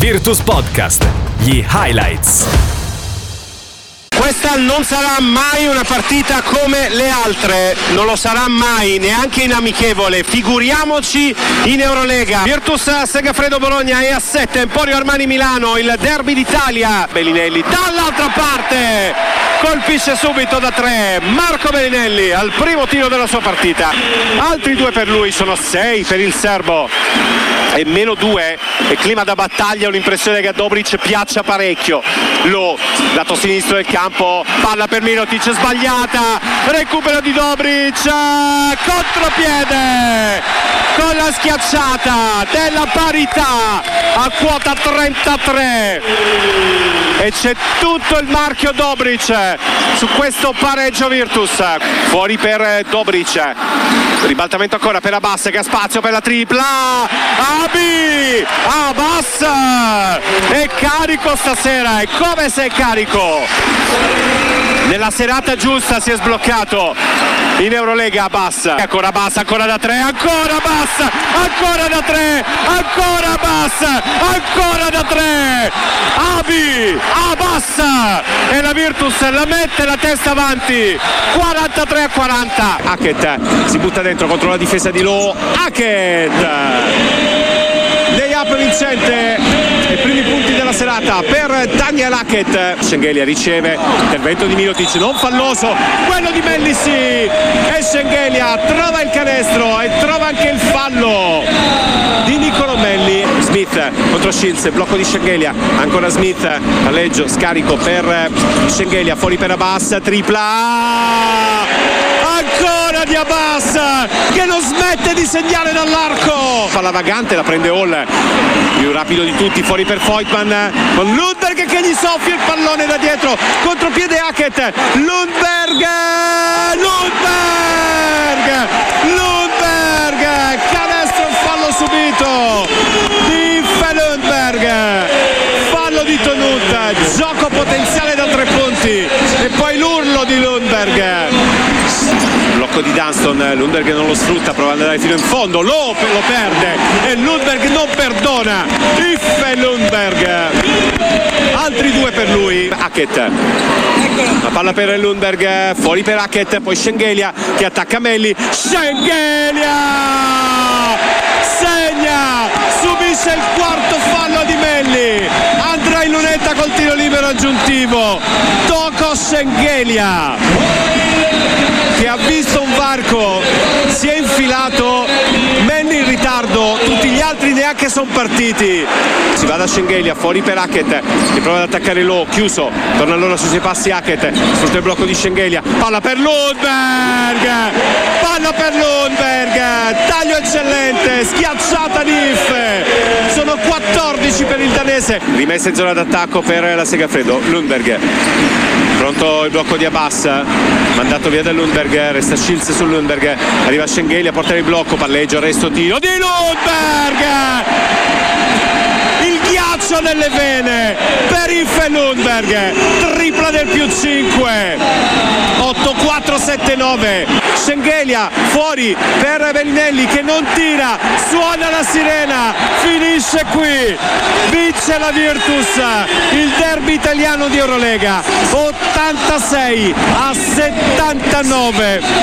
Virtus Podcast, gli highlights. Questa non sarà mai una partita come le altre, non lo sarà mai neanche in amichevole, figuriamoci in Eurolega. Virtus Segafredo Bologna è a 7, Emporio Armani Milano, il derby d'Italia. Bellinelli dall'altra parte colpisce subito da 3 Marco Bellinelli al primo tiro della sua partita. Altri due per lui, sono 6 per il serbo e meno 2 e clima da battaglia, ho l'impressione che a Dobric piaccia parecchio. Lo, lato sinistro del campo, palla per Mirotic sbagliata, recupero di Dobric, contropiede con la schiacciata della parità a quota 33 e c'è tutto il marchio Dobric su questo pareggio Virtus fuori per Dobric ribaltamento ancora per Abbas che ha spazio per la tripla. Abi! Abbas! È carico stasera e come sei carico. Nella serata giusta si è sbloccato in Eurolega Abbas. Ancora Abbas ancora da tre ancora Abbas ancora da tre ancora Abbas ancora da tre. Abi! Abbas! E la Virtus la mette la testa avanti. 43 a 40 Hackett si butta dentro contro la difesa di Lowe. Hackett! Lay up vincente. I primi punti della serata per Daniel Hackett. Schengelia riceve intervento di Milotic non falloso quello di Mellissi. E Schengelia trova il canestro e trova anche il fallo di Nicolo Melli. Smith contro Shields blocco di Schengelia. Ancora Smith palleggio scarico per Schengelia fuori per Abbas tripla ancora di Abbas che non smette di segnare dall'arco. Palla vagante la prende Hall. Più rapido di tutti fuori per Voigtman con Lundberg che gli soffia il pallone da dietro contropiede Hackett. Lundberg Lundberg blocco di Dunston Lundberg non lo sfrutta prova ad andare fino in fondo lo, lo perde e Lundberg non perdona Iffe Lundberg. Altri due per lui. Hackett. La palla per Lundberg fuori per Hackett poi Schengelia che attacca Melli. Schengelia! Segna! Subisce il quarto fallo di Melli lunetta col tiro libero aggiuntivo. Toko Schengelia che ha visto un varco si è infilato Melli in ritardo tutti gli altri neanche sono partiti. Si va da Schengelia fuori per Hackett che prova ad attaccare Lowe chiuso torna allora sui suoi passi Hackett sfrutta il blocco di Schengelia palla per Lundberg palla per Lundberg eccellente schiacciata di Iffe sono 14 per il danese. Rimessa in zona d'attacco per la Segafredo Lundberg. Pronto il blocco di Abbas? Mandato via da Lundberg resta Schilz su Lundberg. Arriva Schengelia a portare il blocco palleggio resto tiro di Lundberg il ghiaccio nelle vene per Iffe Lundberg tripla del più 5 8-4-7-9 Schengelia fuori per Bellinelli che non tira. Suona la sirena. Finisce qui. Vince la Virtus. Il derby italiano di Eurolega. 86 a 79